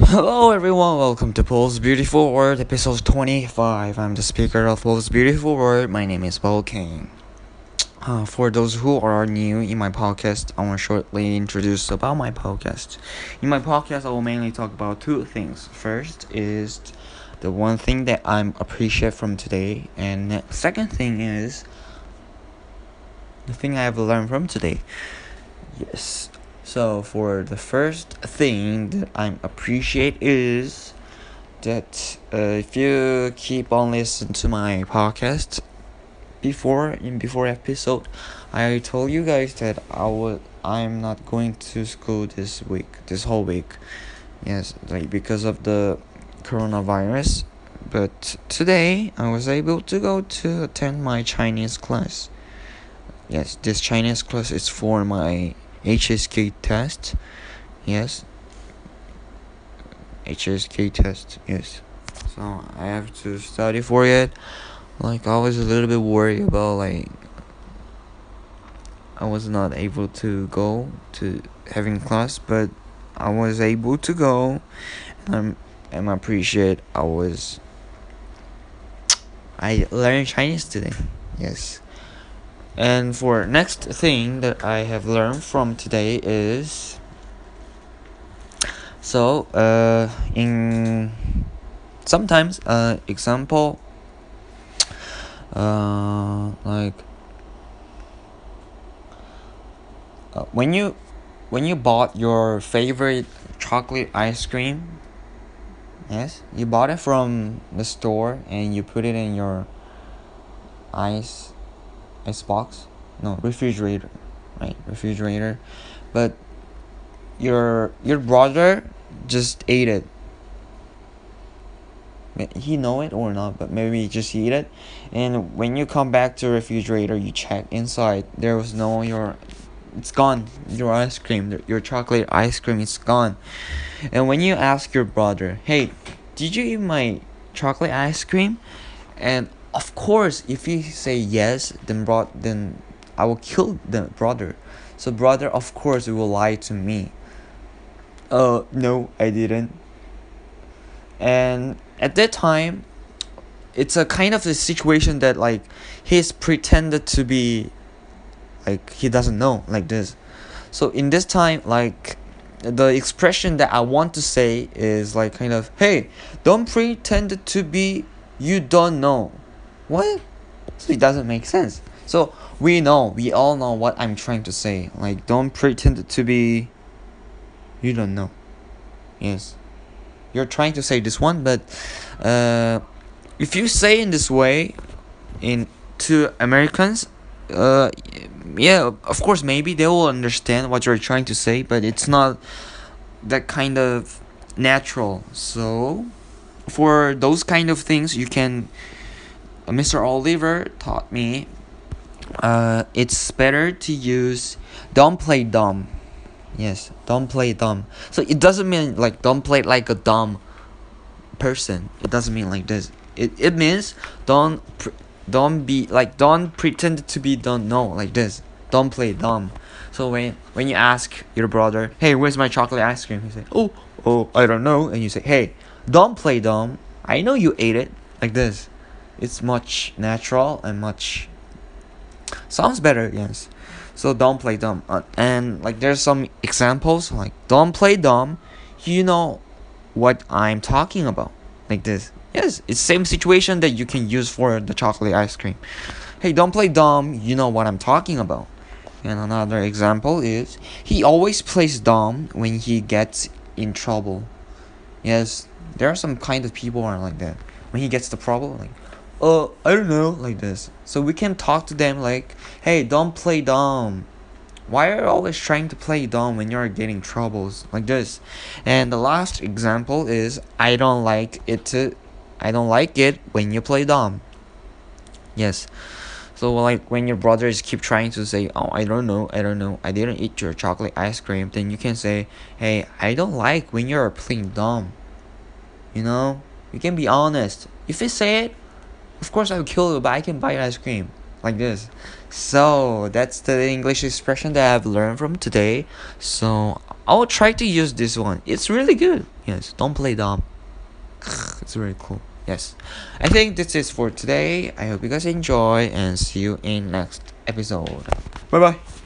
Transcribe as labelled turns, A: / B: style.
A: Hello everyone, welcome to Paul's Beautiful World, episode 25. I'm the speaker of Paul's Beautiful World. My name is Paul King. Uh, for those who are new in my podcast, I want to shortly introduce about my podcast. In my podcast, I will mainly talk about two things. First is the one thing that I'm appreciate from today, and second thing is the thing I have learned from today. Yes, so for the first thing that I appreciate is that uh, if you keep on listening to my podcast before in before episode, I told you guys that I would I'm not going to school this week, this whole week. Yes, like because of the coronavirus. But today I was able to go to attend my Chinese class. Yes, this Chinese class is for my HSK test. Yes. HSK test. Yes. So I have to study for it. Like I was a little bit worried about like I was not able to go to having class, but I was able to go, and I'm and I appreciate I was. I learned Chinese today. Yes. And for next thing that I have learned from today is so uh in sometimes uh example uh like uh, when you when you bought your favorite chocolate ice cream yes you bought it from the store and you put it in your ice ice box no refrigerator right refrigerator. But your your brother just ate it. He know it or not but maybe he just eat it. And when you come back to refrigerator you check inside. There was no your it's gone. Your ice cream your chocolate ice cream is gone. And when you ask your brother hey did you eat my chocolate ice cream? And of course if you say yes then bro- then i will kill the brother. So brother of course you will lie to me. Uh no i didn't. And at that time it's a kind of a situation that like he's pretended to be like he doesn't know like this. So in this time like the expression that i want to say is like kind of hey don't pretend to be you don't know what? So it doesn't make sense. So we know we all know what i'm trying to say. Like don't pretend to be you don't know. Yes. You're trying to say this one but uh if you say in this way in to americans uh yeah of course maybe they will understand what you're trying to say but it's not that kind of natural. So for those kind of things you can mr oliver taught me uh it's better to use don't play dumb. Yes don't play dumb. So it doesn't mean like don't play like a dumb person. It doesn't mean like this. It, it means don't don't be like don't pretend to be don't know like this. Don't play dumb. So when when you ask your brother hey where's my chocolate ice cream? he say oh oh i don't know. And you say hey don't play dumb. I know you ate it. Like this it's much natural and much sounds better yes. So don't play dumb. Uh, and like there's some examples like don't play dumb. You know what i'm talking about. Like this. Yes it's same situation that you can use for the chocolate ice cream. Hey don't play dumb. You know what i'm talking about. And another example is he always plays dumb when he gets in trouble. Yes there are some kind of people are like that. When he gets the problem like uh i don't know like this. So we can talk to them like hey don't play dumb. Why are you always trying to play dumb when you're getting troubles? Like this. And the last example is i don't like it to i don't like it when you play dumb. Yes. So like when your brothers keep trying to say oh i don't know i don't know i didn't eat your chocolate ice cream then you can say hey i don't like when you're playing dumb. You know? You can be honest. If you say it of course I will kill you, but I can buy ice cream. Like this. So, that's the English expression that I've learned from today. So, I will try to use this one. It's really good. Yes, don't play dumb. It's really cool. Yes, I think this is for today. I hope you guys enjoy and see you in next episode. Bye bye.